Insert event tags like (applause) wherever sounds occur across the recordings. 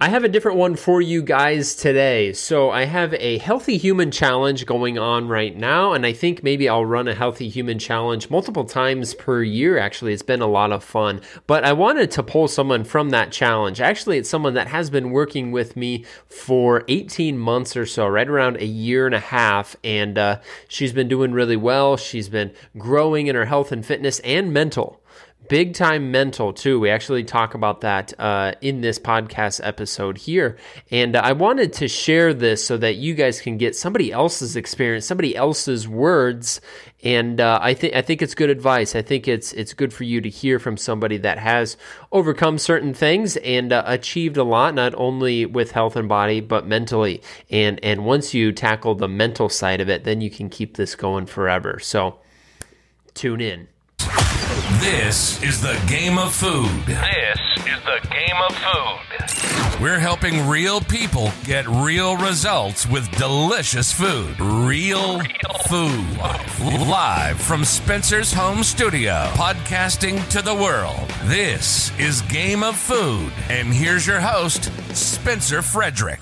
I have a different one for you guys today. So, I have a healthy human challenge going on right now, and I think maybe I'll run a healthy human challenge multiple times per year. Actually, it's been a lot of fun. But I wanted to pull someone from that challenge. Actually, it's someone that has been working with me for 18 months or so, right around a year and a half, and uh, she's been doing really well. She's been growing in her health and fitness and mental big time mental too. We actually talk about that uh, in this podcast episode here, and uh, I wanted to share this so that you guys can get somebody else's experience, somebody else's words, and uh, I think I think it's good advice. I think it's it's good for you to hear from somebody that has overcome certain things and uh, achieved a lot, not only with health and body but mentally. And and once you tackle the mental side of it, then you can keep this going forever. So tune in. This is the game of food. This is the game of food. We're helping real people get real results with delicious food. Real, food. Live from Spencer's home studio, podcasting to the world. This is Game of Food. And here's your host, Spencer Frederick.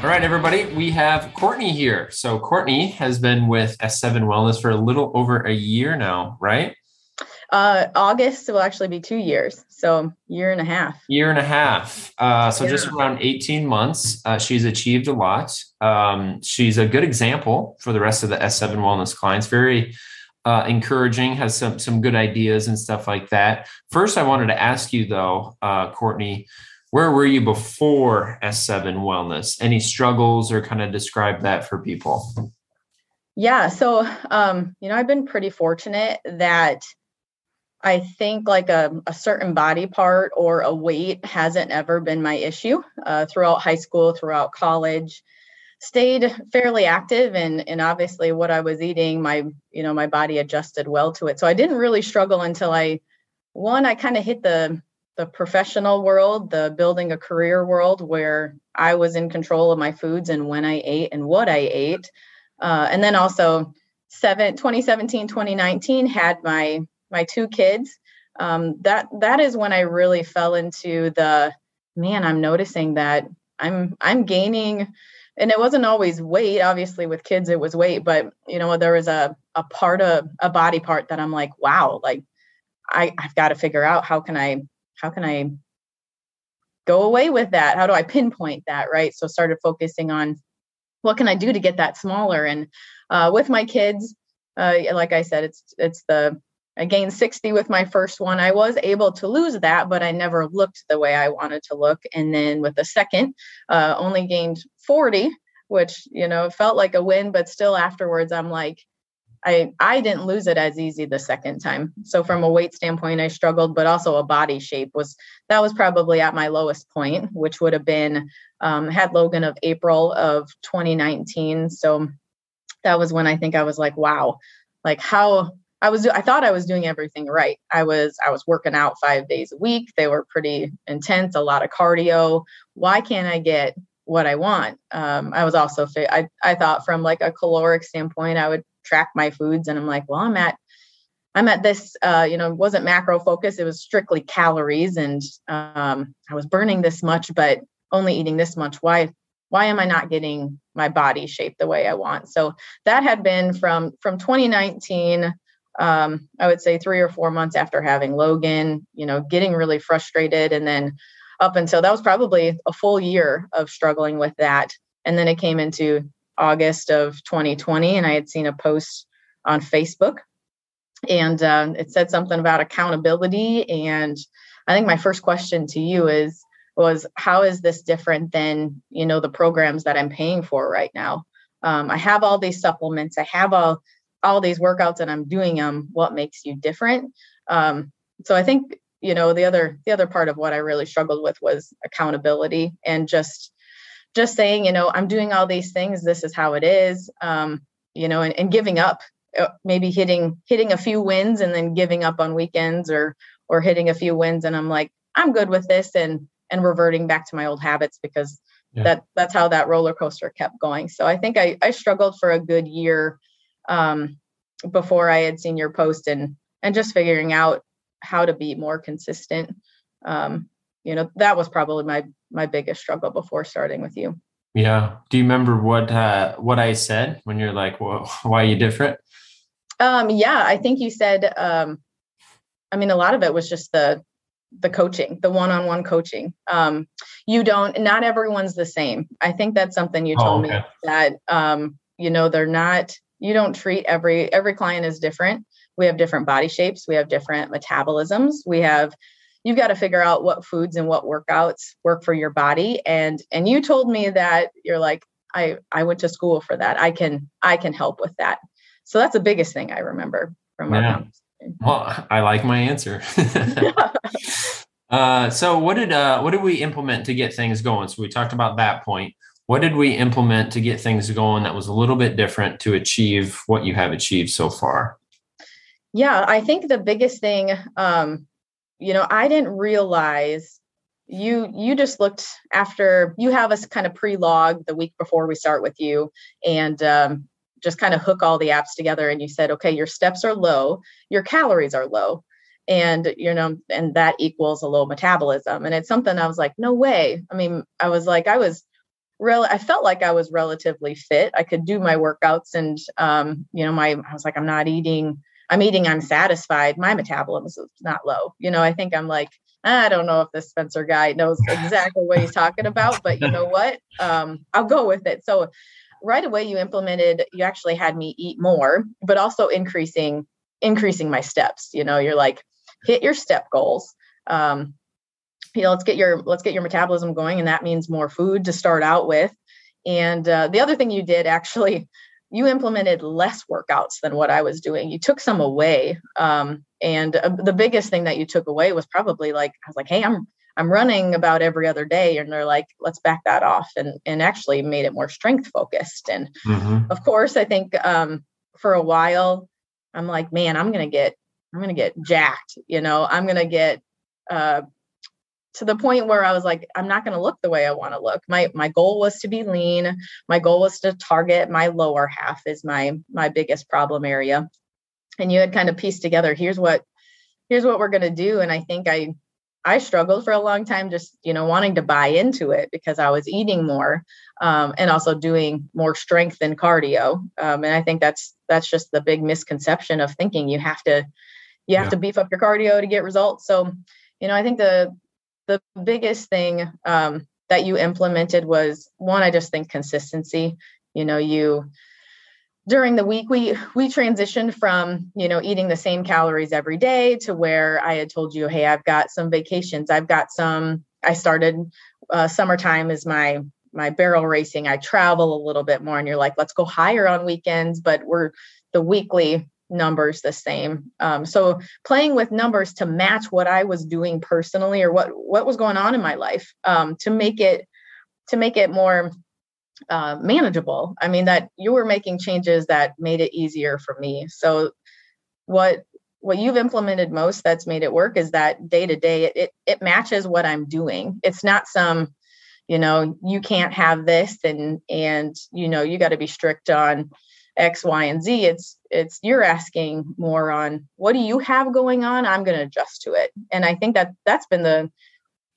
All right, everybody, we have Courtney here. So, Courtney has been with S7 Wellness for a little over a year now, right? Uh, August will actually be two years, so year and a half. Year and a half. Uh, so, yeah. just around 18 months, uh, she's achieved a lot. Um, she's a good example for the rest of the S7 Wellness clients. Very uh, encouraging, has some some good ideas and stuff like that. First, I wanted to ask you though, uh, Courtney where were you before S7 Wellness? Any struggles or kind of describe that for people? Yeah, so um, you know, I've been pretty fortunate that I think like a, a certain body part or a weight hasn't ever been my issue uh, throughout high school, throughout college. Stayed fairly active, and and obviously what I was eating, my you know my body adjusted well to it. So I didn't really struggle until I one I kind of hit the the professional world, the building a career world where I was in control of my foods and when I ate and what I ate. Uh, and then also seven, 2017, 2019 had my my two kids. Um, that that is when I really fell into the man, I'm noticing that I'm I'm gaining and it wasn't always weight obviously with kids it was weight but you know there was a a part of a body part that i'm like wow like i i've got to figure out how can i how can I go away with that? How do I pinpoint that? Right. So started focusing on what can I do to get that smaller. And uh, with my kids, uh, like I said, it's it's the I gained 60 with my first one. I was able to lose that, but I never looked the way I wanted to look. And then with the second, uh, only gained 40, which you know felt like a win, but still afterwards, I'm like, I I didn't lose it as easy the second time. So from a weight standpoint, I struggled, but also a body shape was that was probably at my lowest point, which would have been um, had Logan of April of 2019. So that was when I think I was like, wow, like how I was I thought I was doing everything right. I was I was working out 5 days a week. They were pretty intense, a lot of cardio. Why can't I get what I want? Um, I was also I I thought from like a caloric standpoint, I would track my foods and i'm like well i'm at i'm at this uh, you know wasn't macro focus it was strictly calories and um, i was burning this much but only eating this much. Why why am i not getting my body shaped the way i want? So that had been from from 2019 um, i would say three or four months after having logan you know getting really frustrated and then up until that was probably a full year of struggling with that and then it came into August of 2020, and I had seen a post on Facebook, and uh, it said something about accountability. And I think my first question to you is was how is this different than you know the programs that I'm paying for right now? Um, I have all these supplements, I have all all these workouts, and I'm doing them. What makes you different? Um, so I think you know the other the other part of what I really struggled with was accountability and just just saying, you know, I'm doing all these things. This is how it is. Um, you know, and, and giving up, uh, maybe hitting hitting a few wins and then giving up on weekends, or or hitting a few wins, and I'm like, I'm good with this, and and reverting back to my old habits because yeah. that that's how that roller coaster kept going. So I think I I struggled for a good year um, before I had seen your post and and just figuring out how to be more consistent. Um, you know, that was probably my my biggest struggle before starting with you. Yeah. Do you remember what uh, what I said when you're like, well, (laughs) why are you different? Um, yeah, I think you said. Um, I mean, a lot of it was just the the coaching, the one-on-one coaching. Um, you don't. Not everyone's the same. I think that's something you told oh, okay. me that um, you know they're not. You don't treat every every client is different. We have different body shapes. We have different metabolisms. We have you've got to figure out what foods and what workouts work for your body. And and you told me that you're like i i went to school for that. I can i can help with that. So that's the biggest thing i remember from our yeah. well i like my answer. (laughs) Uh, so what did uh, what did we implement to get things going? So we talked about that point. What did we implement to get things going that was a little bit different to achieve what you have achieved so far? Yeah i think the biggest thing um, you know i didn't realize you you just looked after you have us kind of pre-log the week before we start with you and um, just kind of hook all the apps together and you said okay your steps are low your calories are low. And you know and that equals a low metabolism. And it's something i was like no way. I mean i was like i was real i felt like i was relatively fit. I could do my workouts and um, you know my i was like i'm not eating I'm eating, I'm satisfied. My metabolism is not low. You know, I think I'm like, I don't know if this Spencer guy knows exactly what he's talking about, but you know what? Um, I'll go with it. So right away you implemented, you actually had me eat more, but also increasing, increasing my steps. You know, you're like, hit your step goals. Um, you know, let's get your let's get your metabolism going, and that means more food to start out with. And uh, the other thing you did actually you implemented less workouts than what I was doing. You took some away. Um, and uh, the biggest thing that you took away was probably like, I was like, hey, I'm I'm running about every other day. And they're like, let's back that off and and actually made it more strength focused. And mm-hmm. of course, I think um, for a while, I'm like, man, I'm gonna get I'm gonna get jacked, you know, I'm gonna get uh to the point where I was like, I'm not going to look the way I want to look. My my goal was to be lean. My goal was to target my lower half is my my biggest problem area. And you had kind of pieced together, here's what here's what we're going to do. And I think I I struggled for a long time just you know wanting to buy into it because I was eating more um, and also doing more strength and cardio. Um, and I think that's that's just the big misconception of thinking you have to you have yeah. to beef up your cardio to get results. So you know I think the the biggest thing um, that you implemented was one i just think consistency. You know you during the week we we transitioned from you know eating the same calories every day to where i had told you hey i've got some vacations. I've got some i started uh, summertime is my my barrel racing. I travel a little bit more. And you're like let's go higher on weekends. But we're the weekly numbers the same. Um, so playing with numbers to match what I was doing personally or what what was going on in my life um, to make it to make it more uh, manageable. I mean that you were making changes that made it easier for me. So what what you've implemented most that's made it work is that day to day it it matches what I'm doing. It's not some you know you can't have this and and you know you got to be strict on X, Y, and Z. It's it's you're asking more on what do you have going on? I'm going to adjust to it. And I think that that's been the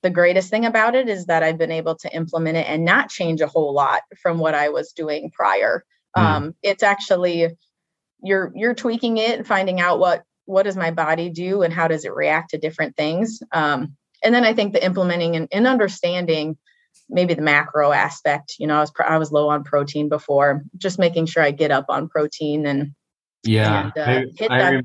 the greatest thing about it is that I've been able to implement it and not change a whole lot from what I was doing prior. Mm. Um, it's actually you're you're tweaking it and finding out what what does my body do and how does it react to different things. Um, and then I think the implementing and, and understanding maybe the macro aspect. You know, I was I was low on protein before, just making sure I get up on protein and yeah. And, uh, I, I, re-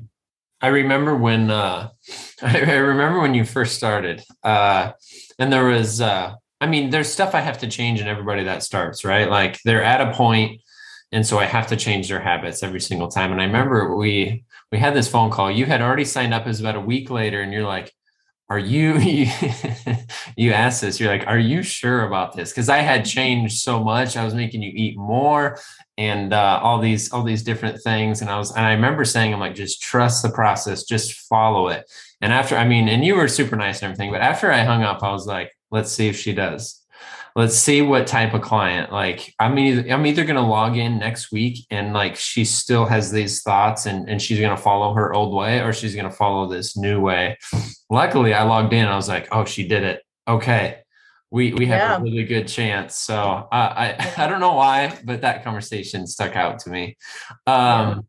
I, remember when uh, (laughs) I, I, remember when you first started, uh, and there was uh, I mean, there's stuff I have to change in everybody that starts, right? Like they're at a point, and so I have to change their habits every single time. And I remember we we had this phone call. You had already signed up as about a week later, and you're like, are (laughs) you you, asked this you're like are you sure about this? Because i had changed so much i was making you eat more and uh, all these all these different things and i was and i remember saying i'm like just trust the process just follow it. And after i mean and you were super nice and everything but after i hung up i was like let's see if she does let's see what type of client like i'm either i'm either going to log in next week and like she still has these thoughts and and she's going to follow her old way or she's going to follow this new way luckily i logged in i was like oh she did it Okay. We we have Yeah. a really good chance. So uh, I I (laughs) don't know why, but that conversation stuck out to me. Um,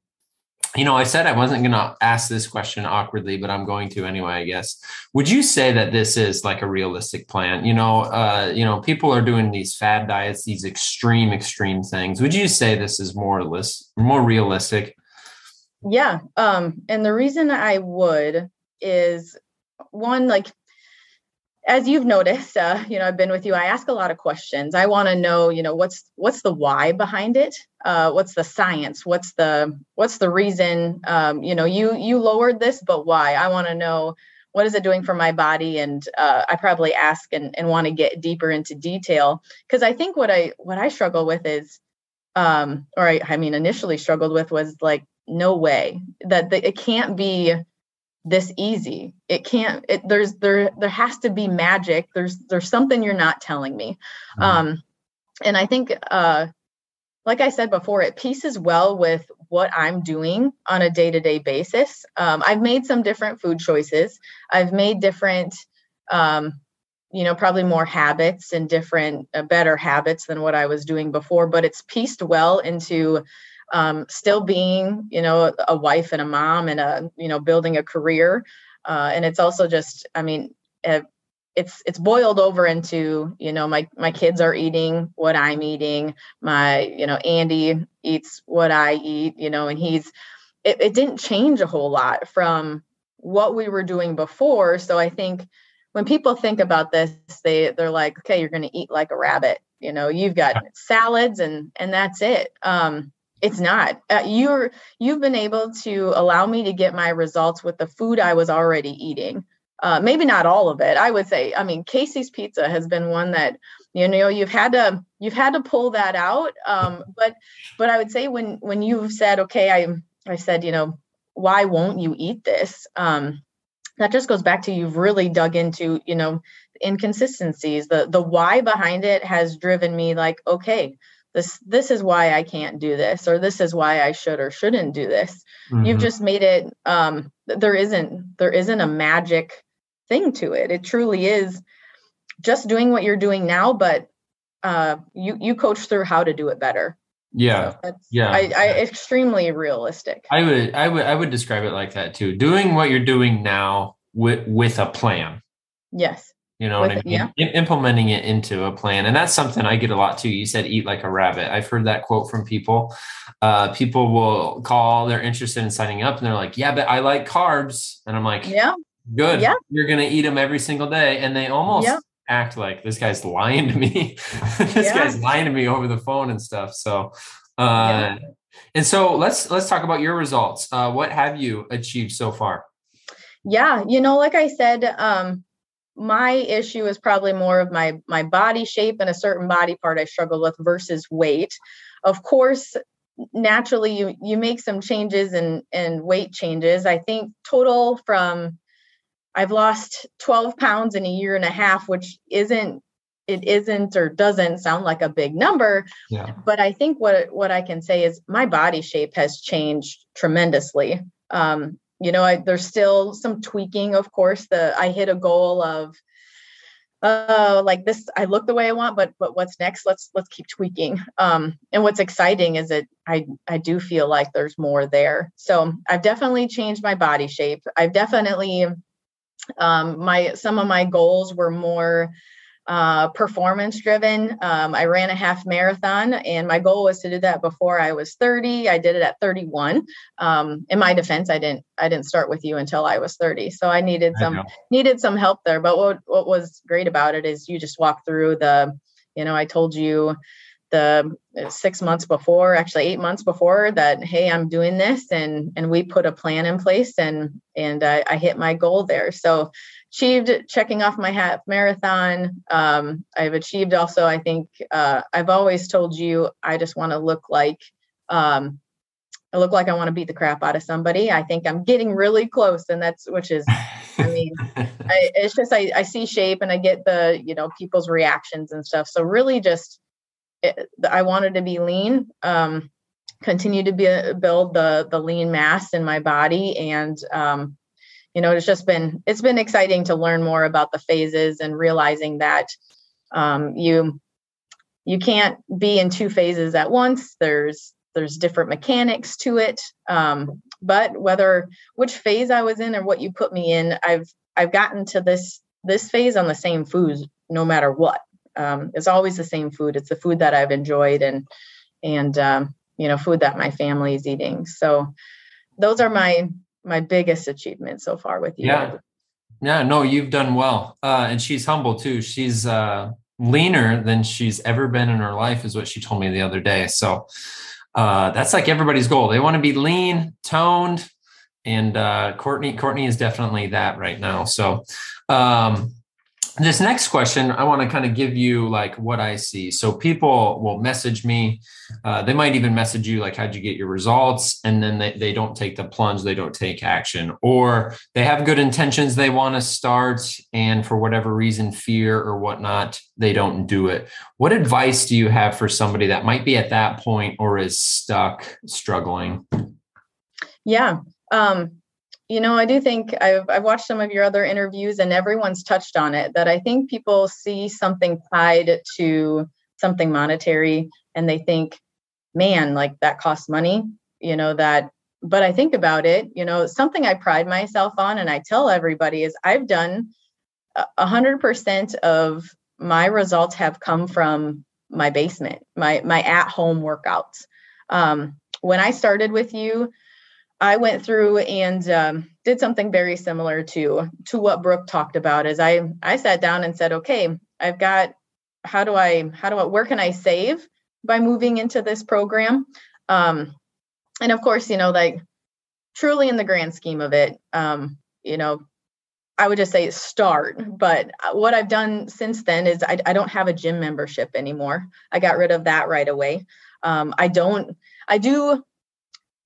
you know, I said I wasn't going to ask this question awkwardly, but I'm going to anyway. I guess. Would you say that this is like a realistic plan? You know, uh, you know, people are doing these fad diets, these extreme, extreme things. Would you say this is more list, more realistic? Yeah. Um, and the reason I would is one, like as you've noticed, uh, you know, I've been with you. I ask a lot of questions. I want to know, you know, what's what's the why behind it? Uh, what's the science? What's the what's the reason? Um, you know, you you lowered this, but why? I want to know what is it doing for my body, and uh, I probably ask and, and want to get deeper into detail because I think what I what I struggle with is, um, or I, I mean, initially struggled with was like, no way that the, it can't be this easy. It can't it, there's there there has to be magic. There's there's something you're not telling me. Mhm. um and i think uh like i said before it pieces well with what i'm doing on a day-to-day basis. Um, i've made some different food choices. I've made different um you know probably more habits and different uh, better habits than what i was doing before but it's pieced well into um, still being you know a wife and a mom and a you know building a career uh, and it's also just i mean uh, it's it's boiled over into you know my my kids are eating what i'm eating. My you know andy eats what i eat you know and he's it, it didn't change a whole lot from what we were doing before. So i think when people think about this they they're like okay you're going to eat like a rabbit you know you've got (laughs) salads and and that's it. Um it's not. Uh, you're you've been able to allow me to get my results with the food i was already eating. Uh, maybe not all of it. I would say i mean casey's pizza has been one that you know you've had to you've had to pull that out. Um, (laughs) but but i would say when when you've said okay i i said you know why won't you eat this? Um, that just goes back to you've really dug into you know inconsistencies. The the why behind it has driven me like okay this this is why i can't do this or this is why i should or shouldn't do this you've Mhm. just made it um there isn't there isn't a magic thing to it it truly is just doing what you're doing now but uh you you coach through how to do it better yeah. So that's yeah. I, I extremely realistic I would I would I would describe it like that too. Doing what you're doing now with with a plan. yes You know what I mean? Im- implementing it into a plan. And that's something I get a lot too. You said eat like a rabbit. I've heard that quote from people. Uh, people will call, they're interested in signing up and they're like, yeah, but I like carbs. And I'm like, yeah good. Yeah. You're going to eat them every single day. And they almost Yeah. act like this guy's lying to me. (laughs) this Yeah. guy's lying to me over the phone and stuff. So, uh, Yeah. and so let's, let's talk about your results. Uh, what have you achieved so far? yeah you know like i said um my issue is probably more of my my body shape and a certain body part i struggle with versus weight. Of course naturally you you make some changes and and weight changes. I think total from i've lost 12 pounds in a year and a half which isn't it isn't or doesn't sound like a big number Yeah. but i think what what i can say is my body shape has changed tremendously. Um you know I, there's still some tweaking of course the i hit a goal of uh like this i look the way i want but but what's next? Let's let's keep tweaking. Um and what's exciting is that i i do feel like there's more there. So i've definitely changed my body shape. I've definitely um my some of my goals were more uh, performance driven. Um, I ran a half marathon, and my goal was to do that before I was 30. I did it at 31. Um, in my defense, I didn't I didn't start with you until I was 30, so I needed some know. needed some help there. But what what was great about it is you just walk through the, you know, I told you the uh, six months before, actually eight months before that, hey, I'm doing this, and and we put a plan in place, and and I, I hit my goal there. So achieved checking off my half marathon. Um, I've achieved also, I think uh, I've always told you I just want to look like um, I look like I want to beat the crap out of somebody. I think I'm getting really close, and that's which is I mean, (laughs) I, it's just I, I see shape and I get the you know people's reactions and stuff. So really, just it, I wanted to be lean, um, continue to be build the the lean mass in my body, and um, you know, it's just been it's been exciting to learn more about the phases and realizing that um, you you can't be in two phases at once. There's there's different mechanics to it. Um, but whether which phase I was in or what you put me in, I've I've gotten to this this phase on the same foods no matter what. Um, it's always the same food. It's the food that I've enjoyed and and um, you know food that my family is eating. So those are my my biggest achievement so far with you. Yeah. Yeah, no, you've done well. Uh, and she's humble too. She's uh, leaner than she's ever been in her life, is what she told me the other day. So uh, that's like everybody's goal. They want to be lean, toned, and uh, Courtney Courtney is definitely that right now. So um, this next question i want to kind of give you like what i see. So people will message me uh, they might even message you like how'd you get your results? And then they, they don't take the plunge they don't take action. Or they have good intentions they want to start and for whatever reason fear or whatnot they don't do it. What advice do you have for somebody that might be at that point or is stuck struggling? Yeah um, you know, I do think I've, I've watched some of your other interviews and everyone's touched on it that I think people see something tied to something monetary and they think, man, like that costs money, you know, that, but I think about it, you know, something I pride myself on and I tell everybody is I've done a hundred percent of my results have come from my basement, my, my at home workouts. Um, when I started with you, I went through and um, did something very similar to to what Brooke talked about. Is I I sat down and said, okay, I've got how do I how do I where can I save by moving into this program? Um, and of course, you know, like truly in the grand scheme of it, um, you know, I would just say start. But what I've done since then is I, I don't have a gym membership anymore. I got rid of that right away. Um, I don't. I do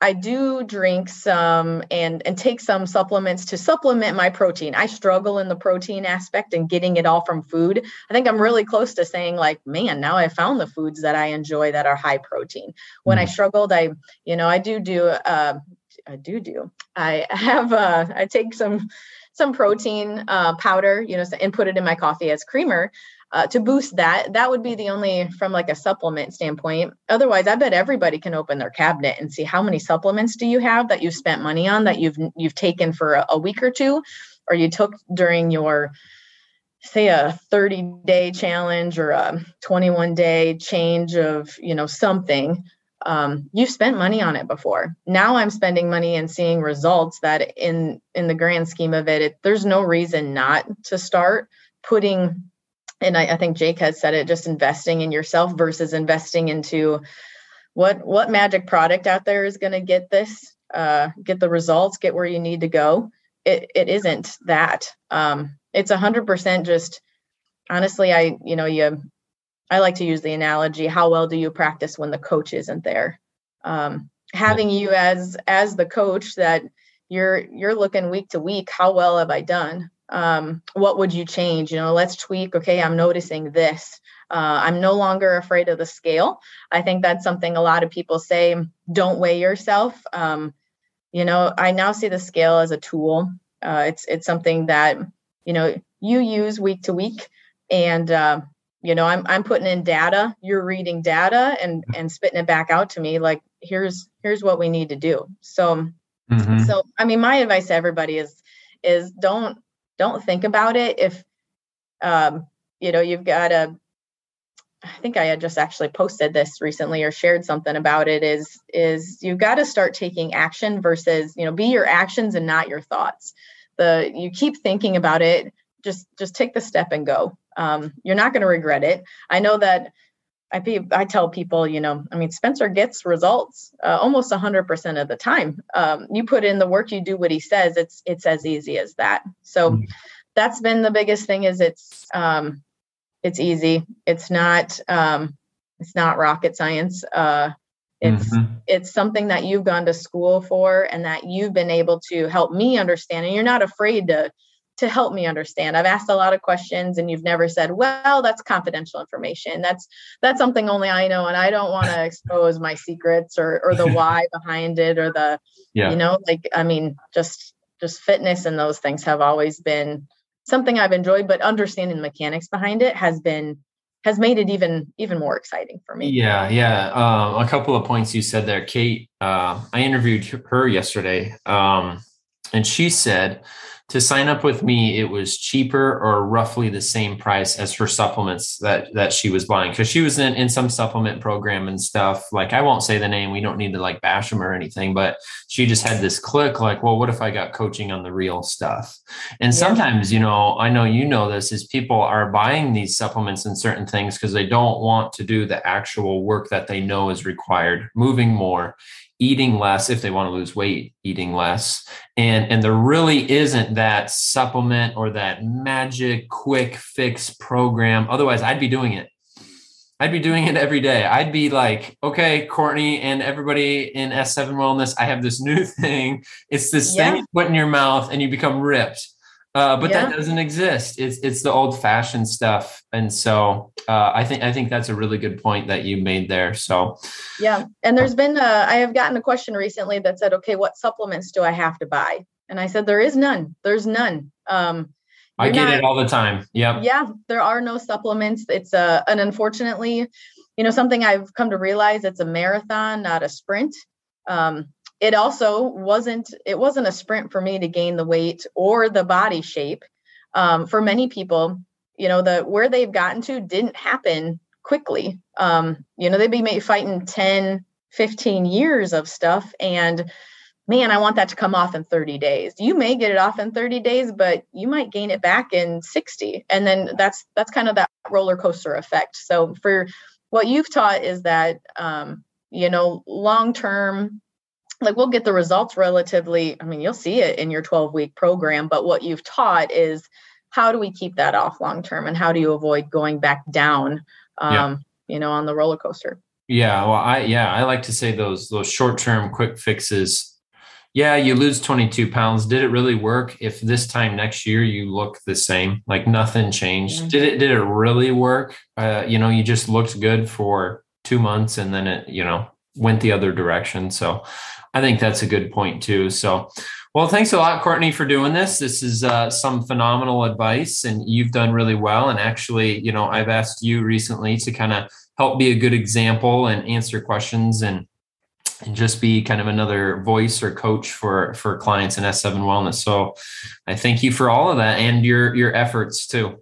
I do drink some and and take some supplements to supplement my protein. I struggle in the protein aspect and getting it all from food. I think I'm really close to saying like, man, now I found the foods that I enjoy that are high protein. When mm. I struggled, I you know I do do uh, I do do I have uh, I take some some protein uh, powder, you know, and put it in my coffee as creamer uh, to boost that that would be the only from like a supplement standpoint. Otherwise i bet everybody can open their cabinet and see how many supplements do you have that you've spent money on that you've you've taken for a, a week or two or you took during your say a 30 day challenge or a 21 day change of you know something um, you've spent money on it before. Now i'm spending money and seeing results that in in the grand scheme of it, it there's no reason not to start putting and I, I think Jake has said it, just investing in yourself versus investing into what what magic product out there is going to get this, uh, get the results, get where you need to go. It it isn't that. Um, it's a hundred percent just honestly. I you know you I like to use the analogy: how well do you practice when the coach isn't there? Um, having you as as the coach that you're you're looking week to week. How well have I done? Um, what would you change? You know let's tweak okay i'm noticing this. Uh, i'm no longer afraid of the scale. I think that's something a lot of people say don't weigh yourself. Um, you know i now see the scale as a tool. Uh, it's it's something that you know you use week to week. And uh, you know i'm i'm putting in data. You're reading data and and spitting it back out to me like here's here's what we need to do. So mm-hmm. so i mean my advice to everybody is is don't don't think about it if um, you know you've got a I think I had just actually posted this recently or shared something about it is is you've got to start taking action versus you know be your actions and not your thoughts. The you keep thinking about it just just take the step and go. Um, you're not going to regret it. I know that I, I tell people, you know, I mean, Spencer gets results uh, almost 100% of the time. Um, you put in the work, you do what he says. It's it's as easy as that. So mm-hmm. that's been the biggest thing. Is it's um, it's easy. It's not um, it's not rocket science. Uh, it's mm-hmm. it's something that you've gone to school for and that you've been able to help me understand. And you're not afraid to to help me understand. I've asked a lot of questions and you've never said, "Well, that's confidential information. That's that's something only I know and I don't want to expose my secrets or or the (laughs) why behind it or the yeah. you know, like I mean, just just fitness and those things have always been something I've enjoyed, but understanding the mechanics behind it has been has made it even even more exciting for me. Yeah, yeah. Um, a couple of points you said there, Kate. Uh, I interviewed her yesterday, um, and she said to sign up with me, it was cheaper or roughly the same price as her supplements that that she was buying because she was in in some supplement program and stuff. Like I won't say the name, we don't need to like bash them or anything, but she just had this click like, well, what if I got coaching on the real stuff? And sometimes, you know, I know you know this is people are buying these supplements and certain things because they don't want to do the actual work that they know is required, moving more eating less if they want to lose weight eating less. And and there really isn't that supplement or that magic quick fix program. Otherwise i'd be doing it. I'd be doing it every day. I'd be like okay courtney and everybody in s7 wellness i have this new (laughs) thing. It's this yeah. thing you put in your mouth and you become ripped uh, but yeah. that doesn't exist. It's it's the old fashioned stuff, and so uh, I think I think that's a really good point that you made there. So yeah, and there's been uh, I have gotten a question recently that said, okay, what supplements do I have to buy? And I said there is none. There's none. Um, I get not, it all the time. Yeah, yeah, there are no supplements. It's a uh, and unfortunately, you know, something I've come to realize it's a marathon, not a sprint. Um, it also wasn't it wasn't a sprint for me to gain the weight or the body shape. Um, for many people you know the where they've gotten to didn't happen quickly. Um, you know they'd be fighting 10 15 years of stuff and man i want that to come off in 30 days. You may get it off in 30 days but you might gain it back in 60 and then that's that's kind of that roller coaster effect. So for what you've taught is that um, you know long term like we'll get the results relatively i mean you'll see it in your 12 week program but what you've taught is how do we keep that off long term and how do you avoid going back down um, yeah. you know on the roller coaster? Yeah well i yeah i like to say those those short term quick fixes. Yeah you lose 22 pounds. Did it really work if this time next year you look the same? Like nothing changed. Mm-hmm. did it did it really work? Uh, you know you just looked good for two months and then it you know went the other direction so I think that's a good point too. So, well, thanks a lot, Courtney, for doing this. This is uh, some phenomenal advice, and you've done really well. And actually, you know, I've asked you recently to kind of help be a good example and answer questions and and just be kind of another voice or coach for for clients in S7 Wellness. So, I thank you for all of that and your your efforts too.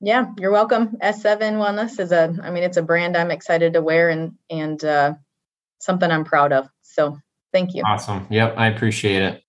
Yeah, you're welcome. S7 Wellness is a, I mean, it's a brand I'm excited to wear and and uh, something I'm proud of. So Thank you. Awesome. Yep. I appreciate it.